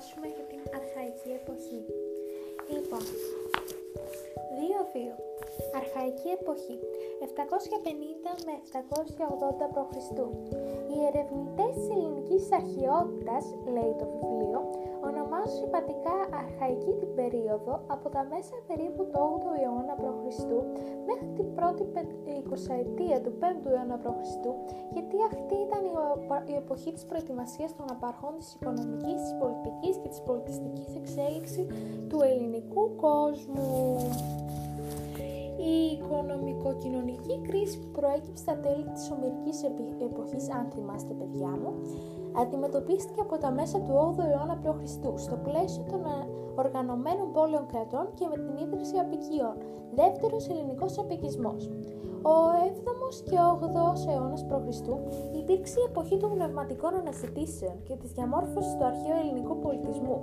διαβάσουμε για την αρχαϊκή εποχή. Λοιπόν, 2-2. Αρχαϊκή εποχή 750 με 780 π.Χ. Οι ερευνητές της ελληνικής αρχαιότητας, λέει το βιβλίο, ονομάζουν συμπατικά αρχαϊκή την περίοδο από τα μέσα περίπου του 8ου αιώνα π.Χ. μέχρι την πρώτη 20 ετία του 5ου αιώνα π.Χ. γιατί αυτή ήταν η εποχή της προετοιμασίας των απαρχών της οικονομικής, της πολιτικής και της πολιτιστικής εξέλιξης του ελληνικού κόσμου. Η οικονομικο-κοινωνική κρίση που προέκυψε στα τέλη της Ομυρικής εποχής, αν θυμάστε παιδιά μου, αντιμετωπίστηκε από τα μέσα του 8ου αιώνα π.Χ. στο πλαίσιο των ε, οργανωμένων πόλεων κρατών και με την ίδρυση απικίων. Δεύτερος ελληνικός απικισμός. Ο 7ος και 8ος αιώνας π.Χ. υπήρξε η εποχή των πνευματικών αναζητήσεων και της διαμόρφωσης του αρχαίου ελληνικού πολιτισμού.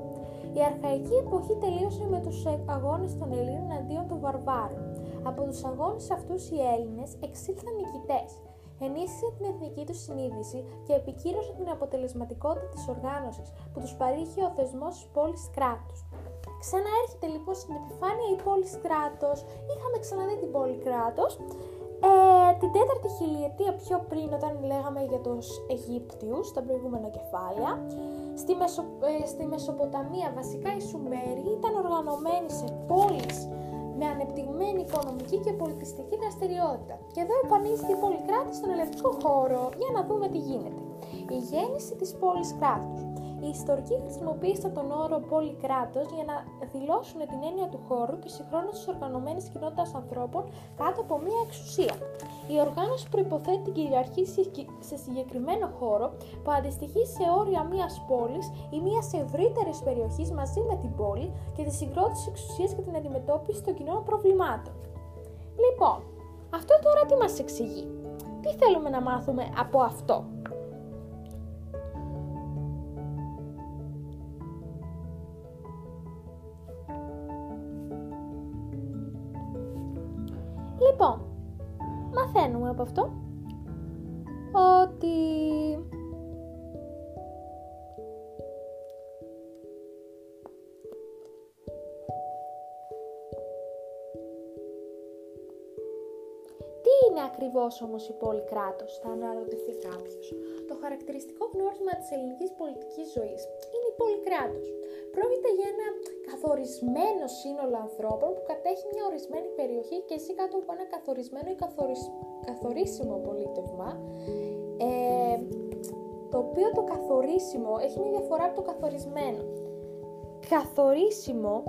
Η αρχαϊκή εποχή τελείωσε με τους αγώνες των Ελλήνων αντίον των βαρβάρων. Από τους αγώνες αυτούς οι Έλληνες εξήλθαν νικητές, ενίσχυσε την εθνική τους συνείδηση και επικύρωσε την αποτελεσματικότητα της οργάνωσης που τους παρήχε ο θεσμός της πόλης κράτους. Ξαναέρχεται λοιπόν στην επιφάνεια η πόλη κράτος. Είχαμε ξαναδεί την πόλη κράτος. Ε, την τέταρτη χιλιετία πιο πριν όταν λέγαμε για τους Αιγύπτιους, στα προηγούμενα κεφάλαια, στη, Μεσο, ε, στη Μεσοποταμία βασικά οι Σουμέροι ήταν οργανωμένοι σε πόλεις με ανεπτυγμένη οικονομική και πολιτιστική δραστηριότητα. Και εδώ εμφανίζεται η πόλη κράτη στον ελευτικό χώρο για να δούμε τι γίνεται. Η γέννηση της πόλης κράτους. Οι ιστορικοί χρησιμοποίησαν τον όρο πόλη κράτο για να δηλώσουν την έννοια του χώρου και συγχρόνως τη οργανωμένης κοινότητας ανθρώπων κάτω από μία εξουσία. Η οργάνωση προποθέτει την κυριαρχία σε συγκεκριμένο χώρο που αντιστοιχεί σε όρια μίας πόλης ή μία ευρύτερης περιοχής μαζί με την πόλη και τη συγκρότηση εξουσίας και την αντιμετώπιση των κοινών προβλημάτων. Λοιπόν, αυτό τώρα τι μας εξηγεί; Τι θέλουμε να μάθουμε από αυτό; Λοιπόν, μαθαίνουμε από αυτό ότι Τι είναι ακριβώς όμως η πόλη κράτος, θα αναρωτηθεί κάποιος. Το χαρακτηριστικό γνώρισμα της ελληνικής πολιτικής ζωής είναι η πόλη κράτος. Πρόκειται για ένα καθορισμένο σύνολο ανθρώπων που κατέχει μια ορισμένη περιοχή και ζει κάτω από ένα καθορισμένο ή καθορίσιμο πολίτευμα, ε, το οποίο το καθορίσιμο έχει μια διαφορά από το καθορισμένο. Καθορίσιμο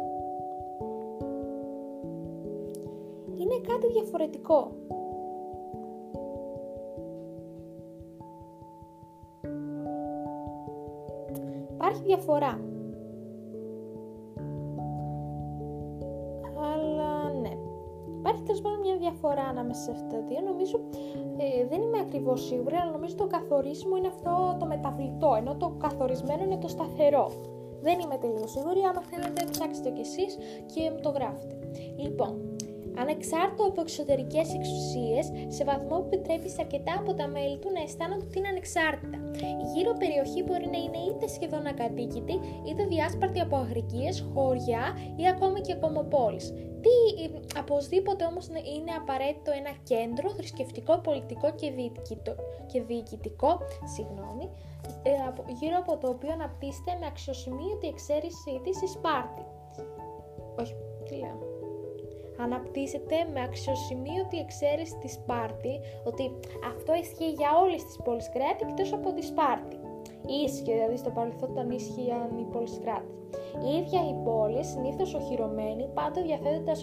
είναι κάτι διαφορετικό. Υπάρχει διαφορά. Ανάμεσα σε αυτά τα δύο. Νομίζω ε, δεν είμαι ακριβώς σίγουρη, αλλά νομίζω το καθορίσιμο είναι αυτό το μεταβλητό, ενώ το καθορισμένο είναι το σταθερό. Δεν είμαι τελείως σίγουρη, άμα θέλετε ψάξτε κι εσείς και μου το γράφετε. Λοιπόν, ανεξάρτητο από εξωτερικές εξουσίες, σε βαθμό που επιτρέπει σε αρκετά από τα μέλη του να αισθάνονται ότι είναι ανεξάρτητα. Η γύρω περιοχή μπορεί να είναι είτε σχεδόν ακατοίκητη, είτε διάσπαρτη από αγρικίες, χωριά ή ακόμη και κομοπόλει. Τι οπωσδήποτε όμως είναι απαραίτητο ένα κέντρο θρησκευτικό, πολιτικό και, διοικητικό, και διοικητικό συγγνώμη, ε, γύρω από το οποίο αναπτύσσεται με αξιοσημείωτη εξαίρεση της η Σπάρτη. Όχι, τι λέω. Αναπτύσσεται με αξιοσημείωτη εξαίρεση τη Σπάρτη, ότι αυτό ισχύει για όλες τις πόλεις κράτη εκτός από τη Σπάρτη. Ίσχυε δηλαδή στο παρελθόν όταν ίσχυαν οι πόλεις κράτη. Η ίδια η πόλη, συνήθως οχυρωμένη, πάντα διαθέτοντα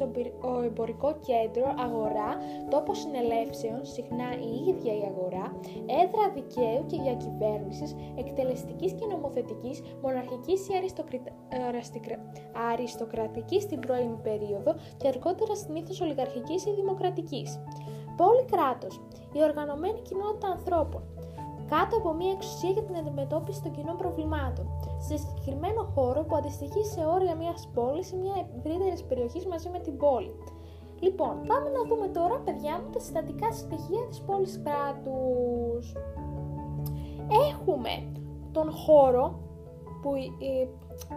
ο εμπορικό κέντρο, αγορά, τόπος συνελεύσεων, συχνά η ίδια η αγορά, έδρα δικαίου και διακυβέρνησης, εκτελεστικής και νομοθετικής, μοναρχικής ή αριστοκρατικής στην πρώιμη περίοδο και αργότερα συνήθως ολιγαρχικής ή δημοκρατικής. Πόλη κράτος. Η οργανωμένη κοινότητα ανθρώπων κάτω από μια εξουσία για την αντιμετώπιση των κοινών προβλημάτων, σε συγκεκριμένο χώρο που αντιστοιχεί σε όρια μιας πόλης ή μιας ευρύτερης περιοχής μαζί με την πόλη. Λοιπόν, πάμε να δούμε τώρα, παιδιά μου, τα συστατικά στοιχεία της πόλης κράτους. Έχουμε τον χώρο που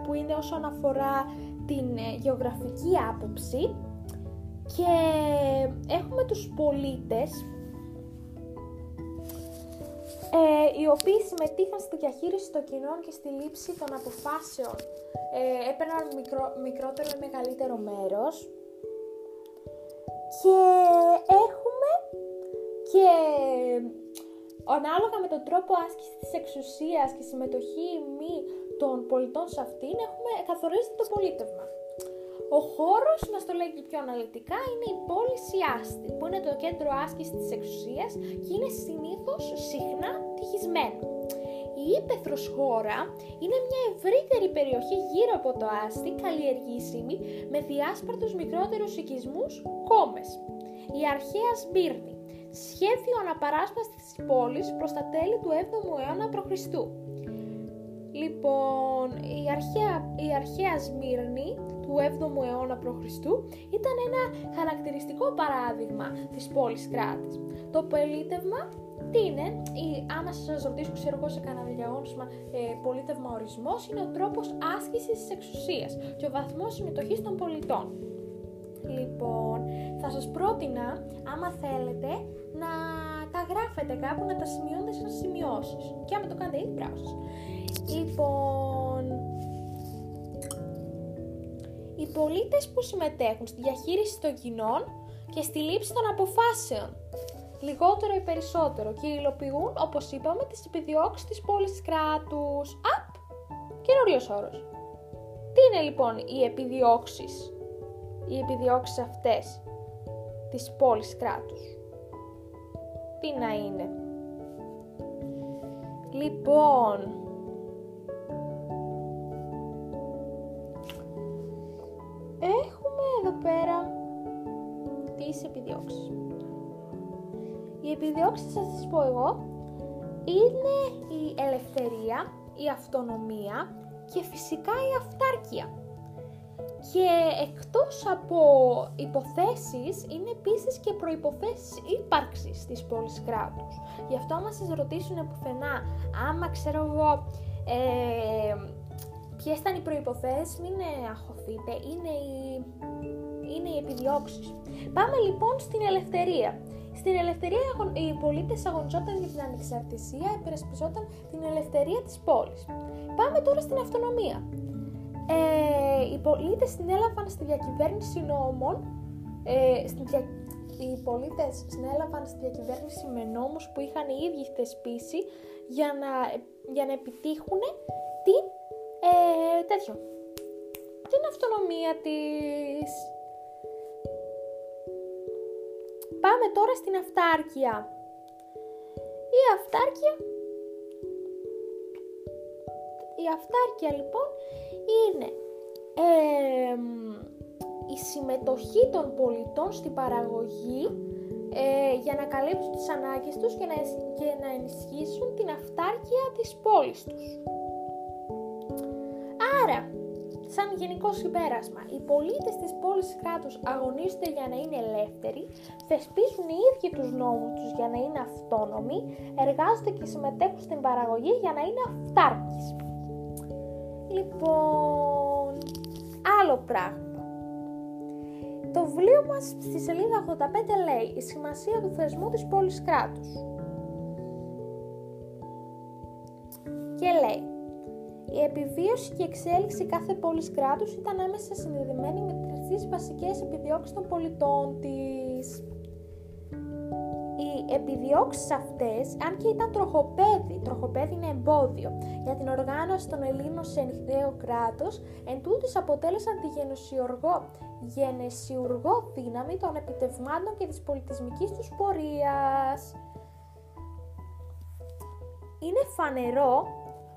που είναι όσον αφορά την ε, γεωγραφική άποψη και έχουμε τους πολίτες ε, οι οποίοι συμμετείχαν στη διαχείριση των κοινών και στη λήψη των αποφάσεων ε, έπαιρναν μικρό, μικρότερο ή μεγαλύτερο μέρος και έχουμε και ανάλογα με τον τρόπο άσκησης της εξουσίας και συμμετοχή μη των πολιτών σε αυτήν έχουμε καθορίσει το πολίτευμα. Ο χώρος, να το λέγει πιο αναλυτικά, είναι η πόλη Σιάστη, που είναι το κέντρο άσκησης της εξουσίας και είναι συνήθως συχνά τυχισμένο. Η ύπεθρος χώρα είναι μια ευρύτερη περιοχή γύρω από το άστι, καλλιεργήσιμη, με διάσπαρτους μικρότερους οικισμούς, κόμες. Η αρχαία Σμύρνη, σχέδιο αναπαράσπασης της πόλης προς τα τέλη του 7ου αιώνα π.Χ. Λοιπόν, η αρχαία, η αρχαία Σμύρνη του 7ου αιώνα π.Χ. ήταν ένα χαρακτηριστικό παράδειγμα της πόλης κράτης. Το πολίτευμα τι είναι, ή, άμα σας ρωτήσω, ξέρω εγώ σε κανένα διαγώνισμα, ε, πολίτευμα ορισμός, είναι ο τρόπος άσκησης της εξουσίας και ο βαθμός συμμετοχής των πολιτών. Λοιπόν, θα σας πρότεινα, άμα θέλετε, να τα γράφετε κάπου, να τα σημειώνετε σαν σημειώσεις. Και άμα το κάνετε ήδη, μπράβο Λοιπόν, οι πολίτες που συμμετέχουν στη διαχείριση των κοινών και στη λήψη των αποφάσεων, λιγότερο ή περισσότερο, και υλοποιούν, όπως είπαμε, τις επιδιώξεις της πόλης κράτους. Απ! Καινούριος όρος. Τι είναι λοιπόν οι επιδιώξεις, οι επιδιώξεις αυτές της πόλης κράτους; Τι να είναι; Λοιπόν, έχουμε εδώ πέρα τις επιδιώξεις. Οι επιδιώξεις, θα σας πω εγώ, είναι η ελευθερία, η αυτονομία και φυσικά η αυτάρκεια. Και εκτός από υποθέσεις, είναι επίσης και προϋποθέσεις ύπαρξης της πόλης κράτους. Γι' αυτό άμα σας ρωτήσουν πουθενά, άμα ξέρω εγώ, ε, ποιες ήταν οι προϋποθέσεις, μην αχωθείτε, είναι οι, είναι οι επιδιώξεις. Πάμε λοιπόν στην ελευθερία. Στην ελευθερία οι πολίτες αγωνιζόταν για την ανεξαρτησία, υπερασπιζόταν την ελευθερία της πόλης. Πάμε τώρα στην αυτονομία. Ε, οι πολίτες συνέλαβαν στη διακυβέρνηση νόμων, ε, στην οι πολίτες συνέλαβαν στη διακυβέρνηση με νόμους που είχαν οι ίδιοι θεσπίσει για να, για να επιτύχουν την, ε, τέτοιο, την αυτονομία της; Πάμε τώρα στην αυτάρκεια. Η αυτάρκεια η αυτάρκεια λοιπόν είναι η συμμετοχή των πολιτών στην παραγωγή ε, για να καλύψουν τις ανάγκες τους και να, και να ενισχύσουν την αυτάρκεια της πόλης τους. Άρα, σαν γενικός συμπέρασμα, οι πολίτες της πόλης κράτους αγωνίζονται για να είναι ελεύθεροι, θεσπίζουν οι ίδιοι τους νόμους τους για να είναι αυτόνομοι, εργάζονται και συμμετέχουν στην παραγωγή για να είναι αυτάρκης. Λοιπόν, άλλο πράγμα. Το βιβλίο μας στη σελίδα 85 λέει «Η σημασία του θεσμού της πόλης κράτους». Και λέει «Η επιβίωση και εξέλιξη κάθε πόλης κράτους ήταν άμεσα συνδεδεμένη με τις βασικές επιδιώξεις των πολιτών της» οι επιδιώξεις αυτές, αν και ήταν τροχοπέδι, τροχοπέδι είναι εμπόδιο, για την οργάνωση των Ελλήνων σε νέο κράτος, εν τούτης αποτέλεσαν τη γενεσιουργό, γενεσιουργό δύναμη των επιτευγμάτων και της πολιτισμικής τους πορείας. Είναι φανερό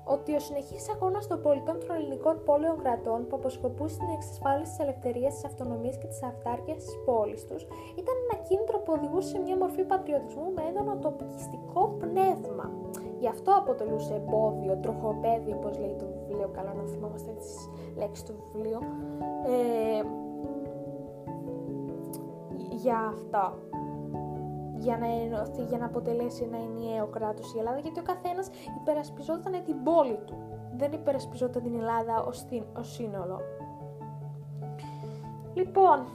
ότι ο συνεχής αγώνας των πολιτών των ελληνικών πόλεων κρατών που αποσκοπούσε στην εξασφάλιση της ελευθερίας, της αυτονομίας και της αυτάρκειας της πόλης τους ήταν ένα κίνητρο που οδηγούσε σε μια μορφή πατριωτισμού με έντονο τοπικιστικό πνεύμα. Γι' αυτό αποτελούσε εμπόδιο, τροχοπέδι, όπως λέει το βιβλίο. Καλά να θυμάμαστε τις λέξεις του βιβλίου. Ε, για αυτά για να ενωθεί, για να αποτελέσει ένα ενιαίο κράτος η Ελλάδα, γιατί ο καθένας υπερασπιζόταν την πόλη του. δεν υπερασπιζόταν την Ελλάδα ως, την, ως σύνολο. Λοιπόν,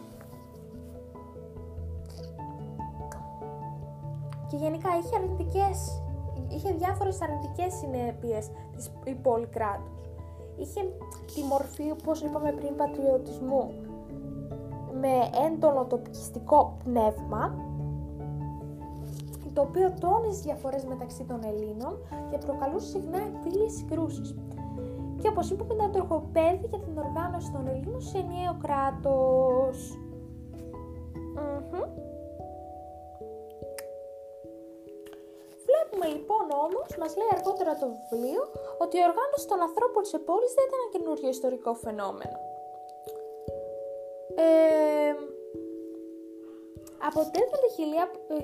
και γενικά είχε αρνητικές, είχε διάφορες αρνητικές συνέπειες της η πόλη κράτους. Είχε τη μορφή, όπως είπαμε πριν, πατριωτισμού, με έντονο τοπικιστικό πνεύμα, το οποίο τόνιζε διαφορές μεταξύ των Ελλήνων και προκαλούσε συχνά εμφύλιες συγκρούσεις. Και όπως είπαμε ήταν τροχοπέδι για την οργάνωση των Ελλήνων σε ενιαίο κράτος. Βλέπουμε λοιπόν όμως, μας λέει αργότερα το βιβλίο, ότι η οργάνωση των ανθρώπων σε πόλεις δεν ήταν ένα καινούριο ιστορικό φαινόμενο. Ε, από τέταρτη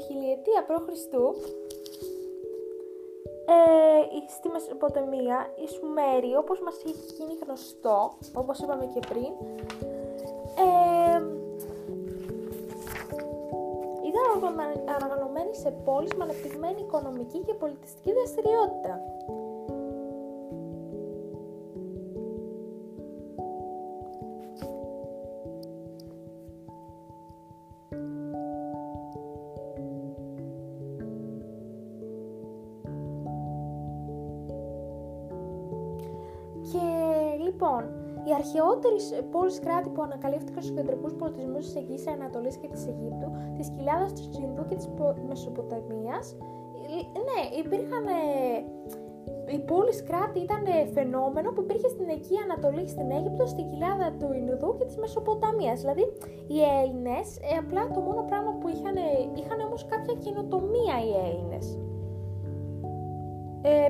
χιλιετία π.Χ. Ε, στη Μεσοποταμία, η Σουμέρη, όπως μας έχει γίνει γνωστό, όπως είπαμε και πριν, ε, ήταν οργανωμένη σε πόλεις με ανεπτυγμένη οικονομική και πολιτιστική δραστηριότητα. Οι αρχαιότερε πόλει κράτη που ανακαλύφθηκαν στους κεντρικούς πολιτισμούς της Αιγύης Ανατολής και της Αιγύπτου, της κοιλάδας του Τσινδού και της Μεσοποταμίας, ε, ναι, υπήρχαν. Ε, οι πόλεις κράτη ήταν φαινόμενο που υπήρχε στην Αιγύη Ανατολή, στην Αίγυπτο, στην κοιλάδα του Ινδού και της Μεσοποταμίας. Δηλαδή, οι Έλληνες, ε, απλά το μόνο πράγμα που είχαν, είχαν όμως κάποια καινοτομία οι Έλληνες. Ε,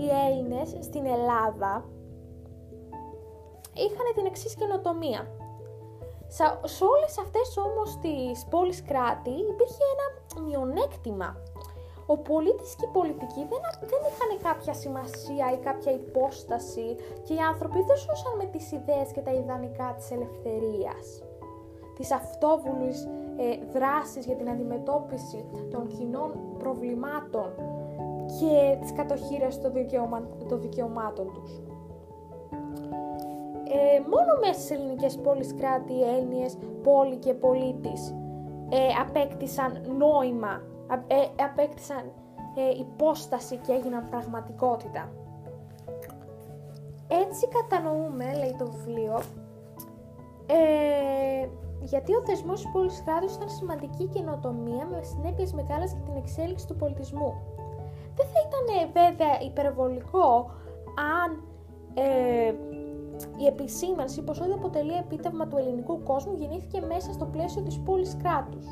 οι Έλληνες στην Ελλάδα είχαν την εξής καινοτομία. Σε όλες αυτές όμως τις πόλεις κράτη υπήρχε ένα μειονέκτημα. Ο πολίτης και η πολιτική δεν, δεν είχαν κάποια σημασία ή κάποια υπόσταση και οι άνθρωποι δεν ζούσαν με τις ιδέες και τα ιδανικά της ελευθερίας. Της αυτόβουλης ε, δράσης για την αντιμετώπιση των κοινών προβλημάτων και της κατοχήρας των, δικαιωμα... των δικαιωμάτων τους ε, μόνο μέσα στις ελληνικές πόλεις κράτη έννοιες πόλη και πολίτης ε, απέκτησαν νόημα, ε, απέκτησαν ε, υπόσταση και έγιναν πραγματικότητα. Έτσι κατανοούμε, λέει το βιβλίο, ε, γιατί ο θεσμός της πόλης κράτους ήταν σημαντική καινοτομία με συνέπειες μεγάλες για την εξέλιξη του πολιτισμού. Δεν θα ήταν βέβαια υπερβολικό αν ε, η επισήμανση πως ό,τι αποτελεί επίτευγμα του ελληνικού κόσμου γεννήθηκε μέσα στο πλαίσιο της πόλης κράτους.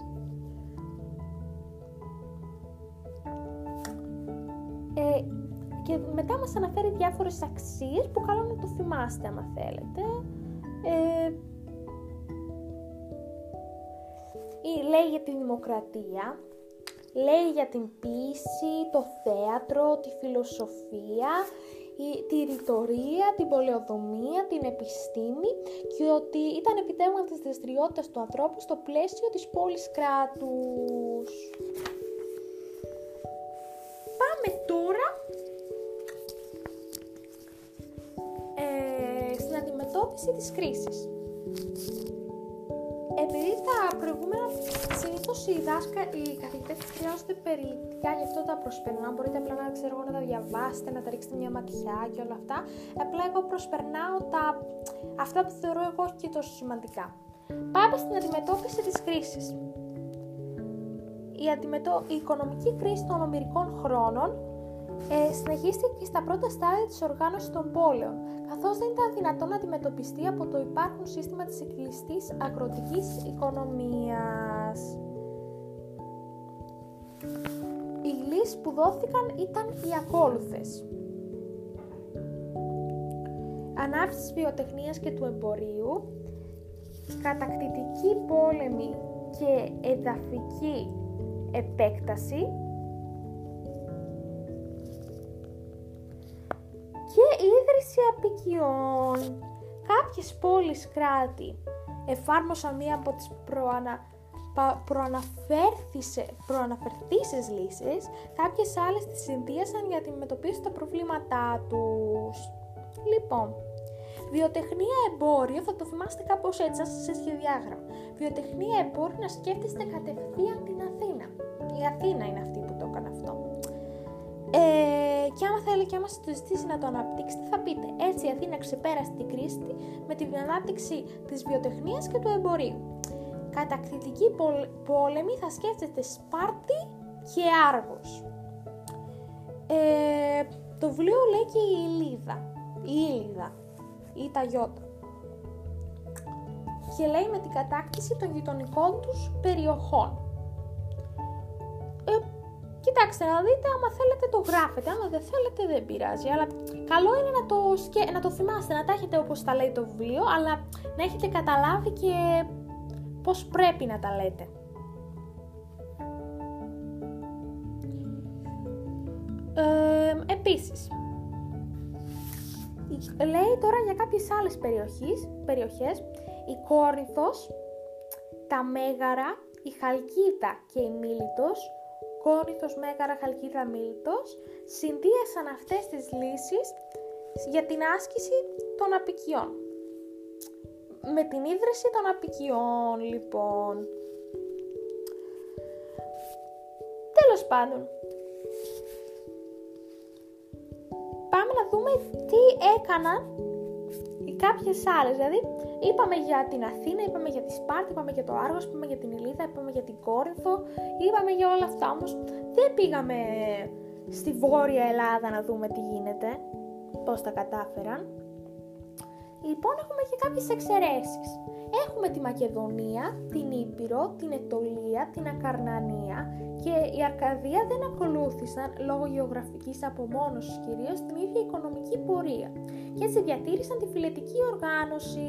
Ε, και μετά μας αναφέρει διάφορες αξίες που καλό να το θυμάστε άμα θέλετε. Ε, λέει για την δημοκρατία, λέει για την ποίηση, το θέατρο, τη φιλοσοφία, τη ρητορία, την πολεοδομία, την επιστήμη και ότι ήταν επιτεύγμα της δραστηριότητας του ανθρώπου στο πλαίσιο της πόλης κράτους. Πάμε τώρα ε, στην αντιμετώπιση της κρίσης επειδή τα προηγούμενα συνήθως οι, δάσκα, οι καθηγητές χρειάζονται περιληπτικά, γι' αυτό τα προσπερνάω. Μπορείτε απλά να, ξέρω, να τα διαβάσετε, να τα ρίξετε μια ματιά και όλα αυτά. Απλά εγώ προσπερνάω τα, αυτά που θεωρώ εγώ και τόσο σημαντικά. Πάμε στην αντιμετώπιση της κρίσης. Η, αντιμετω... η οικονομική κρίση των ομερικών χρόνων ε, συνεχίστηκε και στα πρώτα στάδια της οργάνωσης των πόλεων, καθώς δεν ήταν δυνατόν να αντιμετωπιστεί από το υπάρχον σύστημα της εκκλειστής αγροτικής οικονομίας. Οι λύσεις που δόθηκαν ήταν οι ακόλουθες. Ανάπτυξη βιοτεχνίας και του εμπορίου, κατακτητική πόλεμη και εδαφική επέκταση, ίδρυση απικιών. Κάποιες πόλεις κράτη εφάρμοσαν μία από τις προανα... προαναφερθήσεις λύσεις, κάποιες άλλες τις συνδύασαν για να αντιμετωπίσουν τα προβλήματά τους. Λοιπόν, βιοτεχνία εμπόριο, θα το θυμάστε κάπως έτσι, σε σχεδιάγραμμα. Βιοτεχνία εμπόριο να σκέφτεστε κατευθείαν την Αθήνα. Η Αθήνα είναι αυτή που το έκανε αυτό. Ε, και άμα θέλει και άμα σας το ζητήσει να το αναπτύξετε θα πείτε έτσι η Αθήνα ξεπέρασε την κρίση με την ανάπτυξη της βιοτεχνίας και του εμπορίου. Κατακτητική πόλεμη θα σκέφτεται Σπάρτη και Άργος. Ε, το βιβλίο λέει και η Ηλίδα, η Ήλιδα ή τα Ιώτα. Και λέει με την κατάκτηση των γειτονικών τους περιοχών. Ε, κοιτάξτε να δείτε, άμα θέλετε το γράφετε, άμα δεν θέλετε δεν πειράζει. Αλλά καλό είναι να το, να το θυμάστε, να τα έχετε όπως τα λέει το βιβλίο, αλλά να έχετε καταλάβει και πώς πρέπει να τα λέτε. Ε, επίσης, λέει τώρα για κάποιες άλλες περιοχές, περιοχές η Κόρινθος, τα Μέγαρα, η Χαλκίδα και η Μίλητος, Κόρινθος, Μέγαρα, Χαλκίδα, Μίλητος, συνδύασαν αυτές τις λύσεις για την άσκηση των απικιών. Με την ίδρυση των απικιών, λοιπόν. Τέλος πάντων, πάμε να δούμε τι έκαναν οι κάποιες άλλες. Δηλαδή, είπαμε για την Αθήνα, είπαμε για τη Σπάρτη, είπαμε για το Άργος, είπαμε για την Ηλίδα, είπαμε για την Κόρινθο, είπαμε για όλα αυτά. Όμως, δεν πήγαμε στη Βόρεια Ελλάδα να δούμε τι γίνεται, πώς τα κατάφεραν. Λοιπόν, έχουμε και κάποιες εξαιρέσεις. Έχουμε τη Μακεδονία, την Ήπειρο, την Ετωλία, την Ακαρνανία και η Αρκαδία δεν ακολούθησαν λόγω γεωγραφικής απομόνωσης κυρίως την ίδια οικονομική πορεία και έτσι διατήρησαν τη φιλετική οργάνωση.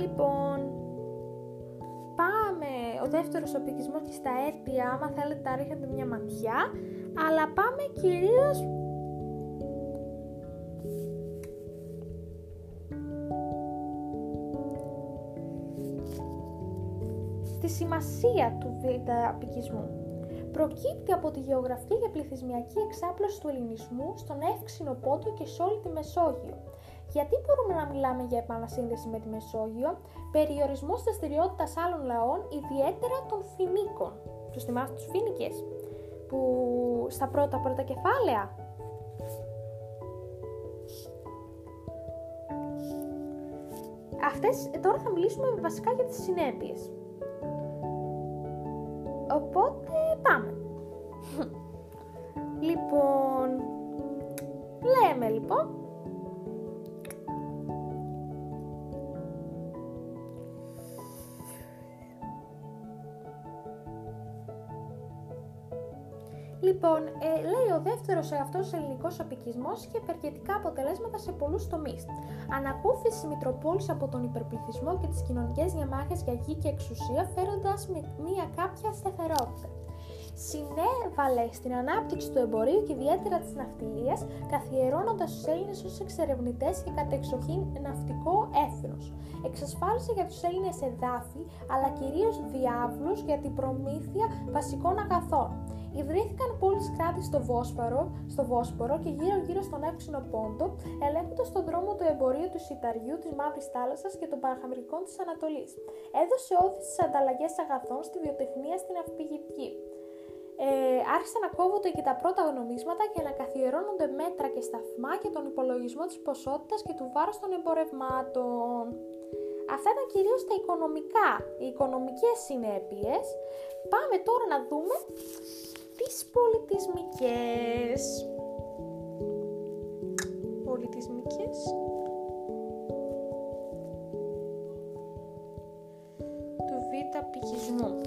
Λοιπόν, πάμε ο δεύτερος οπικισμός και στα αίτια, άμα θέλετε τα ρίχνετε μια ματιά, αλλά πάμε κυρίως σημασία του β' Προκύπτει από τη γεωγραφία και πληθυσμιακή εξάπλωση του ελληνισμού στον εύξηνο πόντο και σε όλη τη Μεσόγειο. Γιατί μπορούμε να μιλάμε για επανασύνδεση με τη Μεσόγειο, περιορισμός τη δραστηριότητας άλλων λαών, ιδιαίτερα των Φινίκων. Τους θυμάστε τους Φίνικε, που στα πρώτα πρώτα κεφάλαια; Αυτές, τώρα θα μιλήσουμε βασικά για τις συνέπειες. Οπότε πάμε. λοιπόν, λέμε λοιπόν Λοιπόν, ε, λέει ο δεύτερος αυτό ελληνικός απικισμό είχε ευεργετικά αποτελέσματα σε πολλούς τομείς. Ανακούφιση Μητροπόλης από τον υπερπληθυσμό και τις κοινωνικές διαμάχες για γη και εξουσία, φέροντας μία κάποια σταθερότητα. Συνέβαλε στην ανάπτυξη του εμπορίου και ιδιαίτερα της ναυτιλίας, καθιερώνοντας τους Έλληνες ως εξερευνητές και κατεξοχήν ναυτικό έθνος. Εξασφάλισε για τους Έλληνες εδάφη, αλλά κυρίως διάβλους για την προμήθεια βασικών αγαθών. Ιδρύθηκαν πόλει κράτης στο Βόσπορο, στο Βόσπορο και γύρω-γύρω στον εύξηνο πόντο, ελέγχοντας τον δρόμο του εμπορίου του Σιταριού, της Μαύρης Θάλασσας και των Παραχαμρικών της Ανατολής. Έδωσε όθηση στις ανταλλαγές αγαθών, στη βιοτεχνία, στην αυπηγητική. Ε, άρχισαν να κόβονται και τα πρώτα νομίσματα και να καθιερώνονται μέτρα και σταθμά και τον υπολογισμό της ποσότητας και του βάρους των εμπορευμάτων. Αυτά ήταν κυρίως τα οικονομικά, οι οικονομικές συνέπειες. Πάμε τώρα να δούμε τις πολιτισμικές. Πολιτισμικές. Του β' πηγισμού.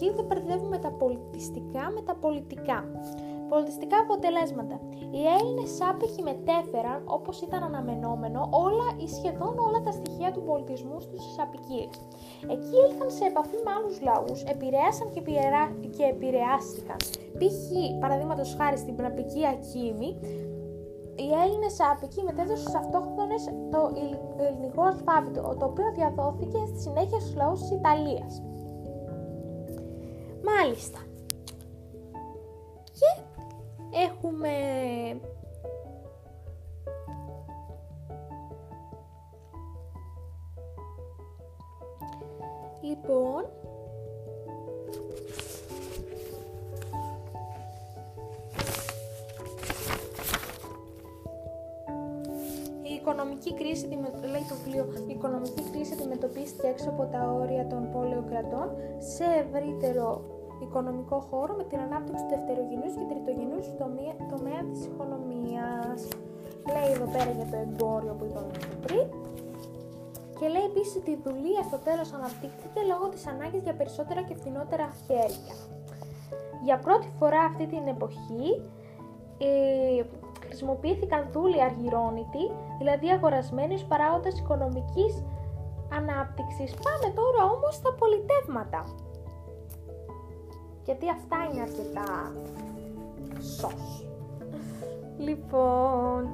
Προσοχή, δεν μπερδεύουμε τα πολιτιστικά με τα πολιτικά. Πολιτιστικά αποτελέσματα. Οι Έλληνες άπεχοι μετέφεραν, όπως ήταν αναμενόμενο, όλα ή σχεδόν όλα τα στοιχεία του πολιτισμού στου απικίες. Εκεί ήλθαν σε επαφή με άλλους λαούς, επηρέασαν και, και επηρεάστηκαν. Π.χ. παραδείγματος χάρη στην Πναπική Ακίμη, οι Έλληνες άπικοι μετέδωσαν στους αυτόχθονες το ελληνικό αλφάβητο, το οποίο διαδόθηκε στη συνέχεια στους λαούς της Ιταλίας. Μάλιστα. Και έχουμε Λοιπόν, η οικονομική κρίση, λέει το βιβλίο, η οικονομική κρίση αντιμετωπίστηκε έξω από τα όρια των πόλεων κρατών σε ευρύτερο οικονομικό χώρο με την ανάπτυξη του δευτερογενούς και τριτογενούς τομέα, τομέα της οικονομίας. Λέει εδώ πέρα για το εμπόριο που είπαμε πριν και λέει επίσης ότι η δουλεία στο τέλος αναπτύχθηκε λόγω της ανάγκης για περισσότερα και φθηνότερα χέρια. Για πρώτη φορά αυτή την εποχή ε, χρησιμοποιήθηκαν δούλοι αργυρώνητοι, δηλαδή αγορασμένοι ως παράγοντας οικονομικής ανάπτυξης. Πάμε τώρα όμως στα πολιτεύματα. Γιατί αυτά είναι αρκετά σως. Λοιπόν,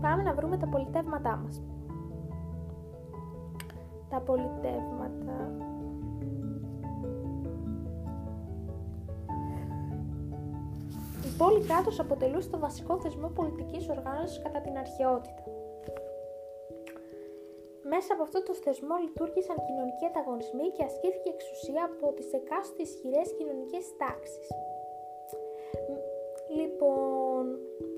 πάμε να βρούμε τα πολιτεύματά μας τα πολιτεύματα. Η πόλη κράτος αποτελούσε το βασικό θεσμό πολιτικής οργάνωσης κατά την αρχαιότητα. Μέσα από αυτό το θεσμό λειτουργήσαν κοινωνικοί ανταγωνισμοί και ασκήθηκε εξουσία από τις εκάστοτε ισχυρές κοινωνικές τάξεις. Λοιπόν,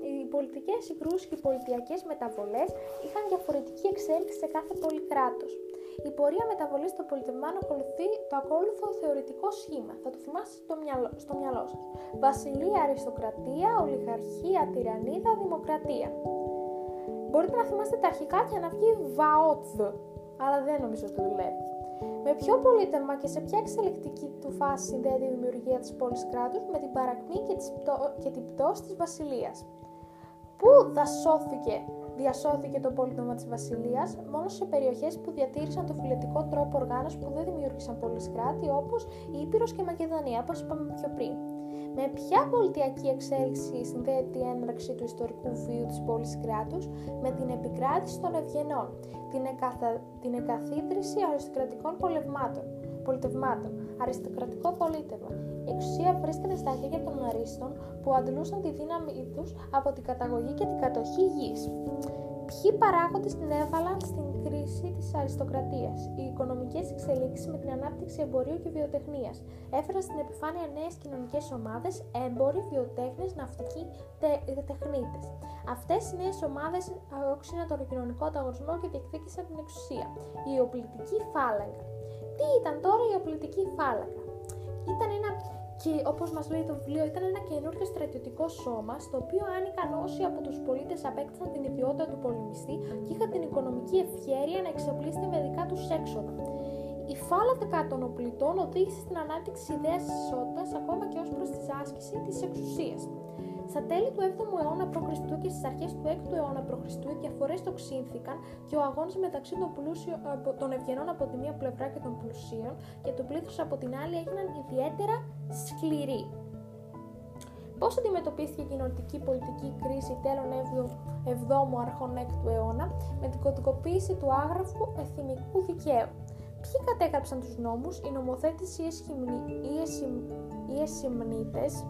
οι πολιτικές συγκρούσεις και οι πολιτιακές μεταβολές είχαν διαφορετική εξέλιξη σε κάθε πολυκράτος. Η πορεία μεταβολής των πολιτευμάτων ακολουθεί το ακόλουθο θεωρητικό σχήμα. Θα το θυμάστε στο μυαλό, στο μυαλό σας. Βασιλεία, αριστοκρατία, ολιγαρχία, τυραννίδα, δημοκρατία. Μπορείτε να θυμάστε τα αρχικά και να βγει βαότδ, αλλά δεν νομίζω ότι δουλεύει. Με ποιο πολίτευμα και σε ποια εξελικτική του φάση συνδέεται η δημιουργία της πόλης κράτους με την παρακμή και, και την πτώση της βασιλείας. Πού δασώθηκε διασώθηκε το πολίτευμα της Βασιλείας; Μόνο σε περιοχές που διατήρησαν το φιλετικό τρόπο οργάνωσης που δεν δημιούργησαν κράτη όπως η Ήπειρος και η Μακεδονία, όπως είπαμε πιο πριν. Με ποια πολιτιακή εξέλιξη συνδέεται η έναρξη του ιστορικού βίου της πόλης κράτους με την επικράτηση των ευγενών, την, εκαθα... την εκαθίδρυση αριστοκρατικών πολεμάτων, πολιτευμάτων, αριστοκρατικό πολίτευμα. Η εξουσία βρίσκεται στα χέρια των αρίστων που αντλούσαν τη δύναμή τους από την καταγωγή και την κατοχή γης. Ποιοι παράγοντες την έβαλαν στην κρίση της αριστοκρατίας, οι οικονομικές εξελίξεις με την ανάπτυξη εμπορίου και βιοτεχνίας. Έφεραν στην επιφάνεια νέες κοινωνικές ομάδες, έμποροι, βιοτέχνες, ναυτικοί, τε, τεχνίτες. Αυτές οι νέες ομάδες όξυναν τον κοινωνικό ανταγωνισμό και διεκδίκησαν την εξουσία. Η οπλητική φάλαγγα. Τι ήταν τώρα η οπλητική φάλαγγα; Ήταν ένα και όπως μας λέει το βιβλίο, ήταν ένα καινούριο στρατιωτικό σώμα, στο οποίο άνοικαν όσοι από τους πολίτες απέκτησαν την ιδιότητα του πολεμιστή και είχαν την οικονομική ευχαίρεια να εξοπλίσουν με δικά τους έξοδα. Η φάλατα των οπλιτών οδήγησε στην ανάπτυξη ιδέας τη ισότητας ακόμα και ως προς τη άσκηση της εξουσίας. Στα τέλη του 7ου αιώνα π.Χ. και στις αρχές του 6ου αιώνα π.Χ. οι διαφορές τοξίνθηκαν και ο αγώνας μεταξύ των, πλούσιων, των ευγενών από τη μία πλευρά και των πλουσίων και του πλήθους από την άλλη έγιναν ιδιαίτερα σκληροί. Πώς αντιμετωπίστηκε η κοινωνική πολιτική κρίση τέλων 7ου αρχών 6ου αιώνα με την κωδικοποίηση του άγραφου εθνικού δικαίου; Ποιοι κατέγραψαν τους νόμους, οι νομοθέτες ή οι εσυμνήτες,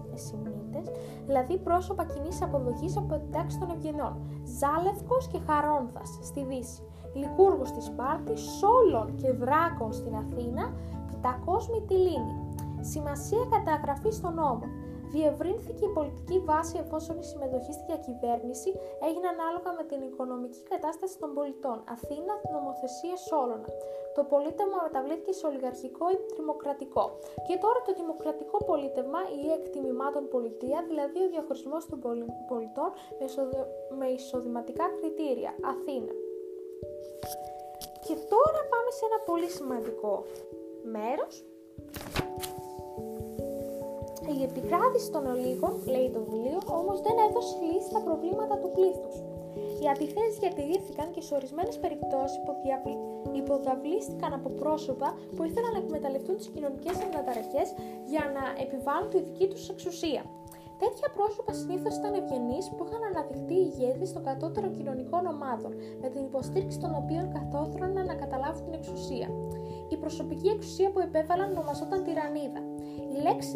δηλαδή πρόσωπα κοινής αποδοχής από την τάξη των ευγενών, Ζάλευκος και Χαρόνθας στη Δύση, Λικούργος στη Σπάρτης, Σόλων και Δράκων στην Αθήνα, Πιτακός Μυτιλίνη. Σημασία καταγραφής των νόμων. Διευρύνθηκε η πολιτική βάση εφόσον η συμμετοχή στη διακυβέρνηση έγινε ανάλογα με την οικονομική κατάσταση των πολιτών. Αθήνα, νομοθεσία Σόλωνα. Το πολίτευμα μεταβλήθηκε σε ολιγαρχικό ή δημοκρατικό. Και τώρα το δημοκρατικό πολίτευμα ή εκτιμημάτων πολιτεία, δηλαδή ο διαχωρισμός των πολιτών με εισοδηματικά κριτήρια. Αθήνα. Και τώρα πάμε σε ένα πολύ σημαντικό μέρος η επικράτηση των ολίγων, λέει το βιβλίο, όμως δεν έδωσε λύση στα προβλήματα του πλήθους. Οι αντιθέσεις διατηρήθηκαν και σε ορισμένες περιπτώσεις υποδαβλίστηκαν από πρόσωπα που ήθελαν να εκμεταλλευτούν τις κοινωνικές αναταραχές για να επιβάλλουν τη δική τους εξουσία. Τέτοια πρόσωπα συνήθως ήταν ευγενείς που είχαν αναδειχθεί ηγέτε των κατώτερων κοινωνικών ομάδων, με την υποστήριξη των οποίων καθόθροναν να καταλάβουν την εξουσία. Η προσωπική εξουσία που επέβαλαν ονομαζόταν τυραννίδα. Η λέξη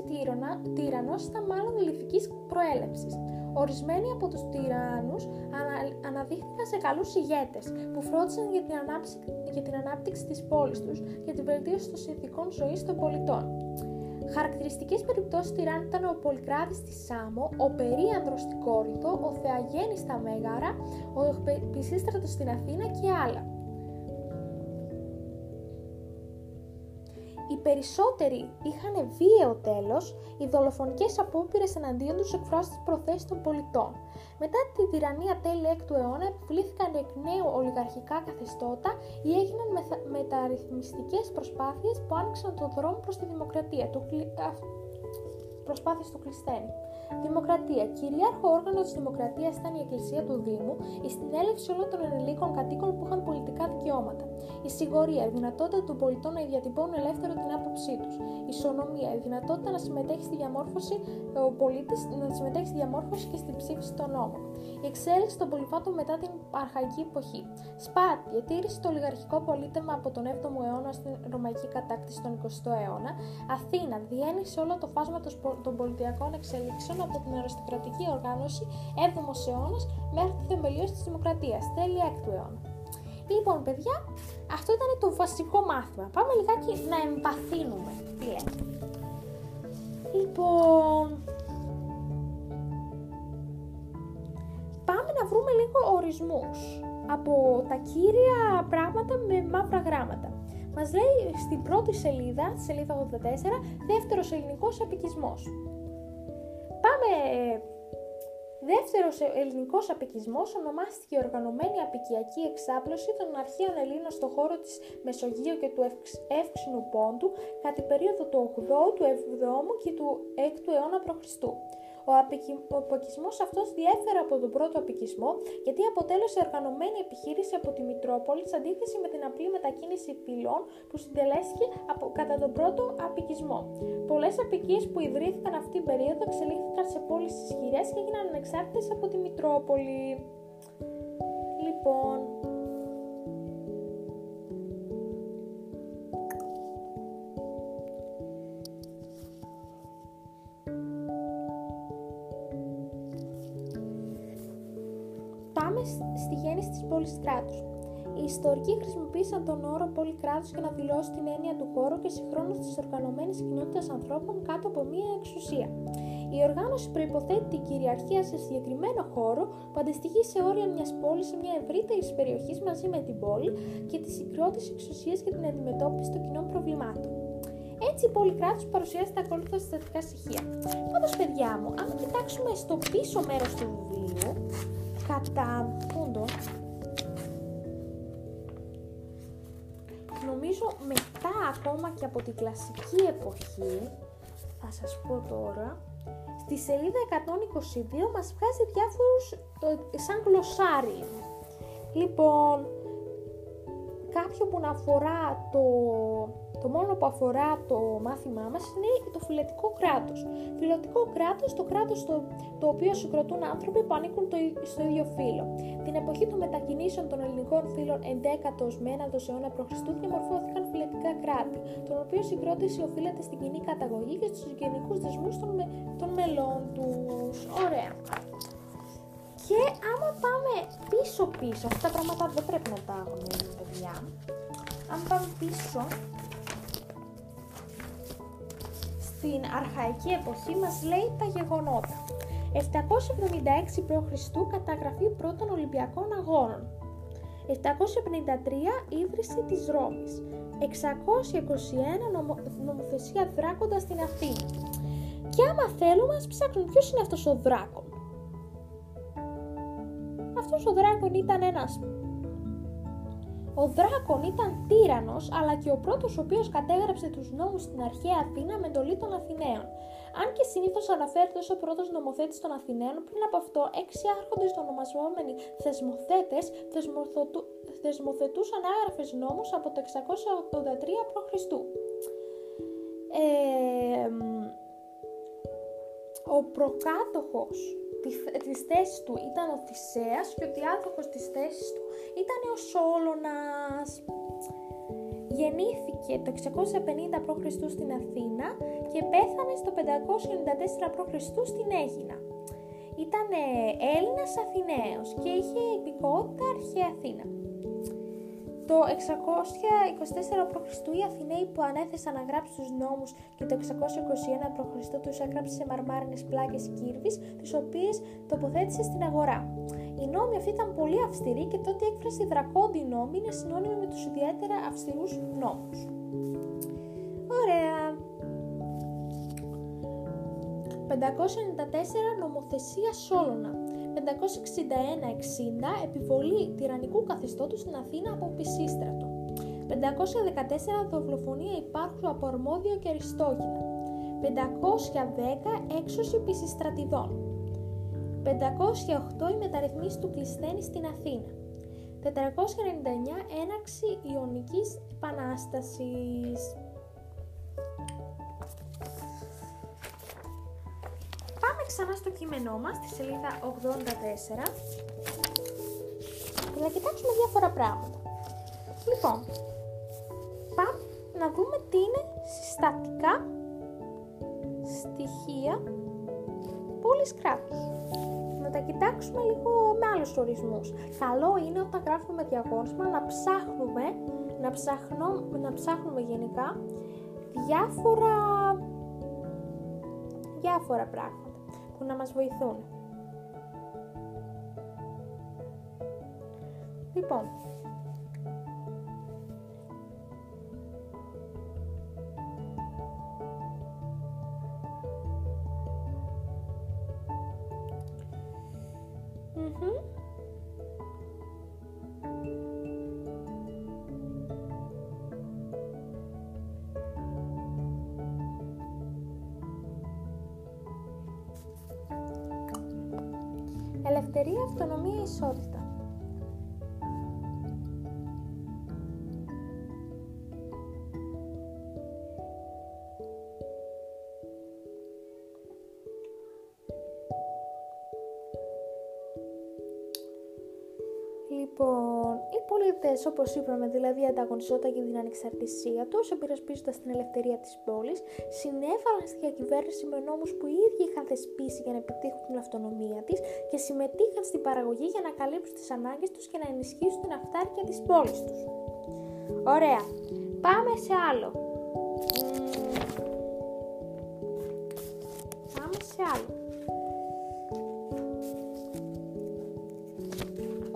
τύρανος ήταν μάλλον ηλικική προέλευσης. Ορισμένοι από τους τυράννους ανα, αναδείχθηκαν σε καλούς ηγέτες που φρόντισαν για την, ανάπτυξη, για την ανάπτυξη της πόλης τους και την βελτίωση των συνθηκών ζωής των πολιτών. Χαρακτηριστικές περιπτώσεις τυράννου ήταν ο Πολυκράτης στη Σάμο, ο Περίανδρος στην Κόρυθο, ο Θεαγέννης στα Μέγαρα, ο Πισίστρατος στην Αθήνα και άλλα. Περισσότεροι είχαν βίαιο τέλος, οι δολοφονικές απόπειρες εναντίον τους εκφράζουν τι προθέσεις των πολιτών. Μετά τη τυραννία τέλη 6ου αιώνα επιβλήθηκαν εκ νέου ολιγαρχικά καθεστώτα ή έγιναν μεταρρυθμιστικές προσπάθειες που άνοιξαν τον δρόμο προς τη δημοκρατία. Του... Προσπάθειες του Κλειστένη. Δημοκρατία. Κυρίαρχο όργανο της Δημοκρατίας ήταν η Εκκλησία του Δήμου, η συνέλευση όλων των ενηλίκων κατοίκων που είχαν πολιτικά δικαιώματα. Η σιγορία, η δυνατότητα των πολιτών να διατυπώνουν ελεύθερο την άποψή τους. Η ισονομία, η δυνατότητα να συμμετέχει στη διαμόρφωση, ο πολίτης, να συμμετέχει στη διαμόρφωση και στην ψήφιση των νόμων. Η εξέλιξη των πολυφάτων μετά την αρχαϊκή εποχή. Σπάτ, διατήρηση του ολιγαρχικό πολίτευμα από τον 7ο αιώνα στην ρωμαϊκή κατάκτηση τον 20ο αιώνα. Αθήνα, διένυση όλο το φάσμα των πολιτιακών εξελίξεων από την αριστοκρατική οργάνωση 7ο αιώνας μέχρι τη θεμελίωση της δημοκρατίας, τέλη 6ου αιώνα. Λοιπόν, παιδιά, αυτό ήταν το βασικό μάθημα. Πάμε λιγάκι να εμπαθύνουμε. Βρούμε λίγο ορισμούς από τα κύρια πράγματα με μαύρα γράμματα. Μας λέει στην πρώτη σελίδα, σελίδα 84, δεύτερος ελληνικός απικισμός. Πάμε Δεύτερος ελληνικός απικισμός ονομάστηκε Οργανωμένη Απικιακή Εξάπλωση των αρχαίων Ελλήνων στον χώρο της Μεσογείου και του Εύξηνου Πόντου κατά την περίοδο του 8ου, του 7ου και του 6ου αιώνα π.Χ. Ο απικισμό αυτός διέφερε από τον πρώτο απικισμό γιατί αποτέλεσε οργανωμένη επιχείρηση από τη Μητρόπολη σε αντίθεση με την απλή μετακίνηση φυλών που συντελέστηκε από, κατά τον πρώτο απικισμό. Πολλές απικίες που ιδρύθηκαν αυτή την περίοδο εξελίχθηκαν σε πόλεις ισχυρές και έγιναν ανεξάρτητες από τη Μητρόπολη. Λοιπόν, ιστορικοί χρησιμοποίησαν τον όρο πόλη κράτους για να δηλώσει την έννοια του χώρου και συγχρόνως της οργανωμένης κοινότητας ανθρώπων κάτω από μία εξουσία. Η οργάνωση προϋποθέτει την κυριαρχία σε συγκεκριμένο χώρο που αντιστοιχεί σε όρια μιας πόλης σε μια ευρύτερη περιοχής μαζί με την πόλη και τη συγκρότηση εξουσίας για την αντιμετώπιση των κοινών προβλημάτων. Έτσι, η πόλη κράτου παρουσιάζει τα ακόλουθα συστατικά στοιχεία. Πάντως, παιδιά μου, αν κοιτάξουμε στο πίσω μέρος του βιβλίου, κατά πούντο ακόμα και από την κλασική εποχή θα σας πω τώρα στη σελίδα 122 μας βγάζει διάφορους ε, σαν γλωσσάρι λοιπόν κάποιο που να αφορά το το μόνο που αφορά το μάθημά μας είναι το φιλετικό κράτος. Φιλετικό κράτος, το κράτος το, το οποίο συγκροτούν άνθρωποι που ανήκουν το, στο ίδιο φύλλο. Την εποχή των μετακινήσεων των ελληνικών φύλων 11ο με 1ο αιώνα π.Χ. διαμορφώθηκαν φιλετικά κράτη, τον οποίο συγκρότηση οφείλεται στην κοινή καταγωγή και στους γενικούς δεσμούς των, με, των μελών τους. Ωραία. Και άμα πάμε πίσω-πίσω, αυτά τα πράγματα δεν πρέπει να τα αγνοούμε, παιδιά. Αν πάμε πίσω, στην αρχαϊκή εποχή μας λέει τα γεγονότα. 776 π.Χ. καταγραφή πρώτων Ολυμπιακών Αγώνων. 753 ίδρυση της Ρώμης. 621 νομο, νομοθεσία δράκοντας στην Αθήνα. Και άμα θέλουμε να ψάχνουν ποιος είναι αυτός ο δράκον. Αυτός ο δράκον ήταν ένας ο Δράκον ήταν τύρανος, αλλά και ο πρώτος ο οποίος κατέγραψε τους νόμους στην αρχαία Αθήνα με εντολή των Αθηναίων. Αν και συνήθως αναφέρεται ως ο πρώτος νομοθέτης των Αθηναίων, πριν από αυτό, έξι άρχοντες ονομαζόμενοι θεσμοθέτες θεσμοθετούσαν άγραφες νόμους από το 683 π.Χ. Ε, ο προκάτοχος της θέσης του ήταν ο Θησέας και ο διάδοχος της θέσης του ήταν ο Σόλωνας. Γεννήθηκε το 650 π.Χ. στην Αθήνα και πέθανε στο 594 π.Χ. στην Αίγινα. Ήταν Έλληνας Αθηναίος και είχε υπηκότητα αρχαία Αθήνα. Το 624 π.Χ. οι Αθηναίοι που ανέθεσαν να γράψουν τους νόμους και το 621 π.Χ. τους έγραψε σε μαρμάρινες πλάκες κύρβης, τις οποίες τοποθέτησε στην αγορά. Οι νόμοι αυτοί ήταν πολύ αυστηροί και τότε η έκφραση δρακόντι νόμοι είναι συνώνυμη με τους ιδιαίτερα αυστηρούς νόμους. Ωραία. 594 νομοθεσία Σόλωνα. 561-60 επιβολή τυραννικού καθεστώτος στην Αθήνα από Πισίστρατο. 514 δολοφονία υπάρχου από Αρμόδιο και Αριστόγυνα. 510 έξωση πισιστρατιδών. 508 η μεταρρυθμίση του Κλεισθένη στην Αθήνα. 499 έναρξη Ιωνικής Επανάστασης. ξανά στο κείμενό μας, στη σελίδα 84, για να κοιτάξουμε διάφορα πράγματα. Λοιπόν, πάμε να δούμε τι είναι συστατικά στοιχεία πόλης κράτους. Να τα κοιτάξουμε λίγο με άλλους ορισμούς. Καλό είναι όταν γράφουμε με διαγώνισμα να ψάχνουμε, να, ψαχνώ, να ψάχνουμε γενικά διάφορα, διάφορα πράγματα που να μας βοηθούν. Λοιπόν, όπως είπαμε, δηλαδή ανταγωνιζόταν για την ανεξαρτησία τους, επειρασπίζοντα την ελευθερία της πόλης, συνέβαλαν στη διακυβέρνηση με νόμους που οι ίδιοι είχαν θεσπίσει για να επιτύχουν την αυτονομία της και συμμετείχαν στην παραγωγή για να καλύψουν τις ανάγκες τους και να ενισχύσουν την αυτάρκεια της πόλης τους. Ωραία. Πάμε σε άλλο. Πάμε σε άλλο.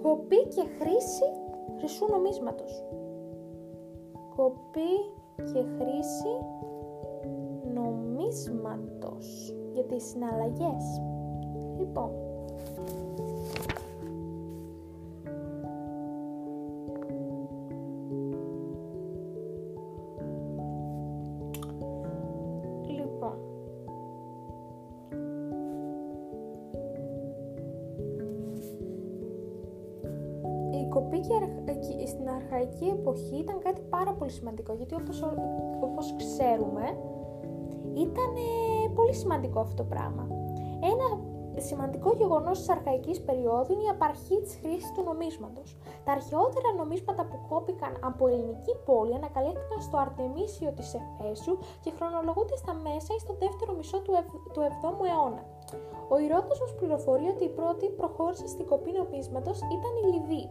Κοπή και χρήση χρυσού νομίσματος. Κοπή και χρήση νομίσματος για τις συναλλαγές. Λοιπόν, πολύ σημαντικό γιατί όπως, όπως ξέρουμε ήταν πολύ σημαντικό αυτό το πράγμα. Ένα σημαντικό γεγονός της αρχαϊκής περίοδου είναι η απαρχή της χρήσης του νομίσματος. Τα αρχαιότερα νομίσματα που κόπηκαν από ελληνική πόλη ανακαλύφθηκαν στο Αρτεμίσιο της Εφέσου και χρονολογούνται στα μέσα ή στο δεύτερο μισό του, του 7ου αιώνα. Ο Ηρώτος μας πληροφορεί ότι η πρώτη προχώρησε στην κοπή νομίσματος ήταν η Λιβύη.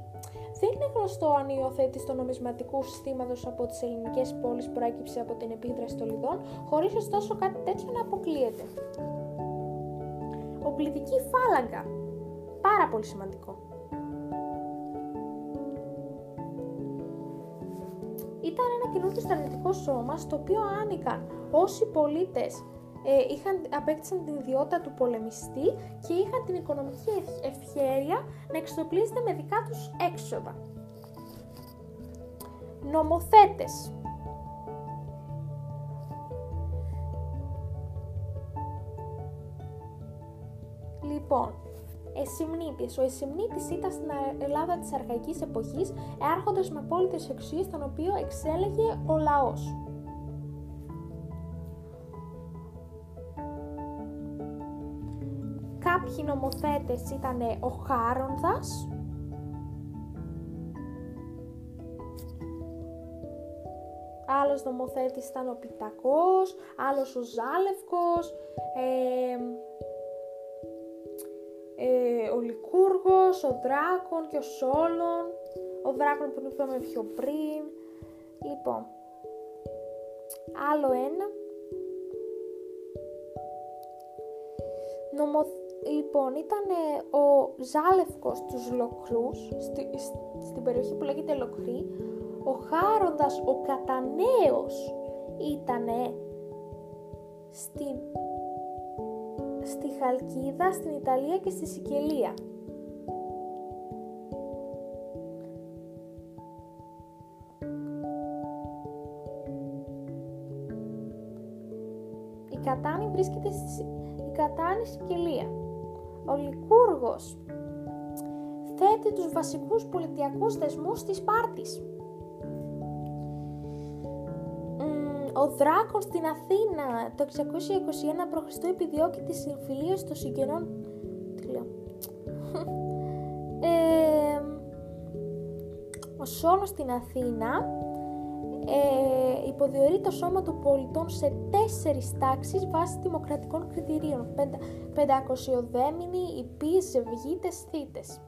Δεν είναι γνωστό αν η υιοθέτηση του νομισματικού συστήματος από τις ελληνικές πόλεις προέκυψε από την επίδραση των Λιδών, χωρίς ωστόσο κάτι τέτοιο να αποκλείεται. Οπλητική φάλαγγα. Πάρα πολύ σημαντικό. Ήταν ένα καινούργιο στρατιωτικό σώμα στο οποίο άνοικαν όσοι πολίτες ε, είχαν, απέκτησαν την ιδιότητα του πολεμιστή και είχαν την οικονομική ευχέρεια να εξοπλίζονται με δικά τους έξοδα. Νομοθέτες Λοιπόν, Εσυμνήτης. Ο Εσυμνήτης ήταν στην Ελλάδα της αρχαϊκής εποχής άρχοντας με απόλυτες εξουσίες τον οποίο εξέλεγε ο λαός. Κάποιοι νομοθέτες ήταν ο Χάρονδας, άλλος νομοθέτης ήταν ο Πιτακός, άλλος ο Ζάλευκος, ε, ε, ο Λικούργος, ο Δράκον και ο Σόλων, ο Δράκον που είπαμε πιο πριν. Λοιπόν, άλλο ένα. Νομο... Λοιπόν, ήταν ο Ζάλευκος τους Λοκρούς, στη, στην περιοχή που λέγεται Λοκρή, ο Χάροντας ο Κατανέος ήτανε στην, στη Χαλκίδα, στην Ιταλία και στη Σικελία. Η Κατάνη βρίσκεται στη η Κατάνη Σικελία. Ο Λικούργος θέτει τους βασικούς πολιτιακούς θεσμούς της Σπάρτης. Ο Δράκων στην Αθήνα το 621 π.Χ. επιδιώκει τη συμφιλίωση των συγγενών. Τι λέω. Ε, ο Σόλος στην Αθήνα ε, υποδιορεί το σώμα των πολιτών σε τέσσερις τάξεις βάσει δημοκρατικών κριτηρίων. Πεντακοσιοδέμινοι, υπείς, ζευγίτες, θήτες.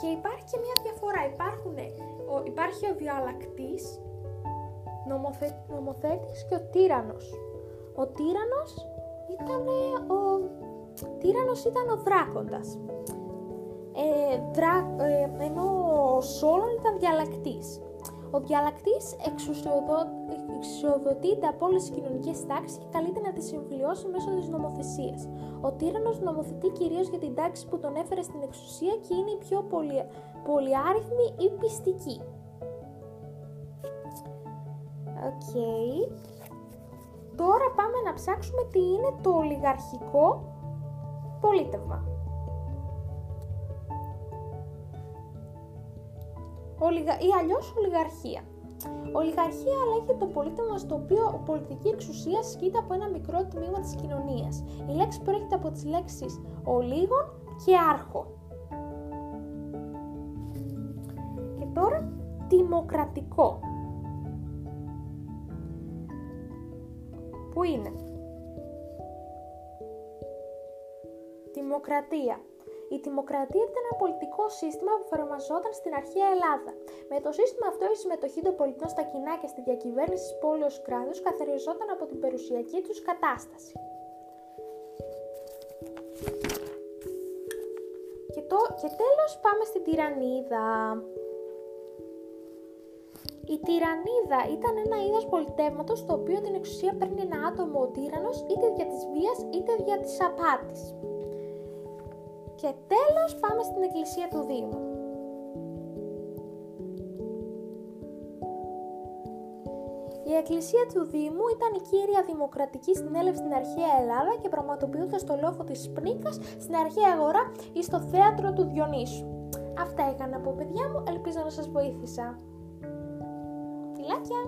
Και υπάρχει και μια διαφορά. Υπάρχουν, ο, υπάρχει ο διαλλακτής, νομοθέ, νομοθέτης και ο τύρανος. Ο τύρανος ήταν ο, τύρανος ήταν ο δράκοντας. Ε, δρά, ε, ενώ ο Σόλων ήταν διαλλακτής. Ο διαλλακτής εξουσιοδοτείται από όλες τις κοινωνικές τάξεις και καλείται να τις συμφιλιώσει μέσω της νομοθεσίας. Ο τύρανος νομοθετεί κυρίως για την τάξη που τον έφερε στην εξουσία και είναι η πιο πολυ... πολυάριθμη ή πιστική. Οκ. Τώρα πάμε να ψάξουμε τι είναι το ολιγαρχικό πολίτευμα. ή αλλιώς ολιγαρχία. Ολιγαρχία λέγεται το πολίτευμα στο οποίο η πολιτική εξουσία ασκείται από ένα μικρό τμήμα της κοινωνίας. Η λέξη προέρχεται από τις λέξεις ολίγων και άρχω. Και τώρα, δημοκρατικό. Πού είναι; Δημοκρατία. Η δημοκρατία ήταν ένα πολιτικό σύστημα που εφαρμοζόταν στην αρχαία Ελλάδα. Με το σύστημα αυτό, η συμμετοχή των πολιτών στα κοινά και στη διακυβέρνηση της πόλης ως κράτου καθαριζόταν από την περιουσιακή τους κατάσταση. Και, το, και τέλος πάμε στην τυραννίδα. Η τυραννίδα ήταν ένα είδος πολιτεύματος στο οποίο την εξουσία παίρνει ένα άτομο ο τύρανος είτε δια της βίας είτε δια της απάτης. Και τέλος πάμε στην εκκλησία του Δήμου. Η Εκκλησία του Δήμου ήταν η κύρια δημοκρατική συνέλευση στην αρχαία Ελλάδα και πραγματοποιούνταν στο λόφο της Πνίκας, στην αρχαία αγορά ή στο θέατρο του Διονύσου. Αυτά έκανα από παιδιά μου, ελπίζω να σας βοήθησα. Φιλάκια!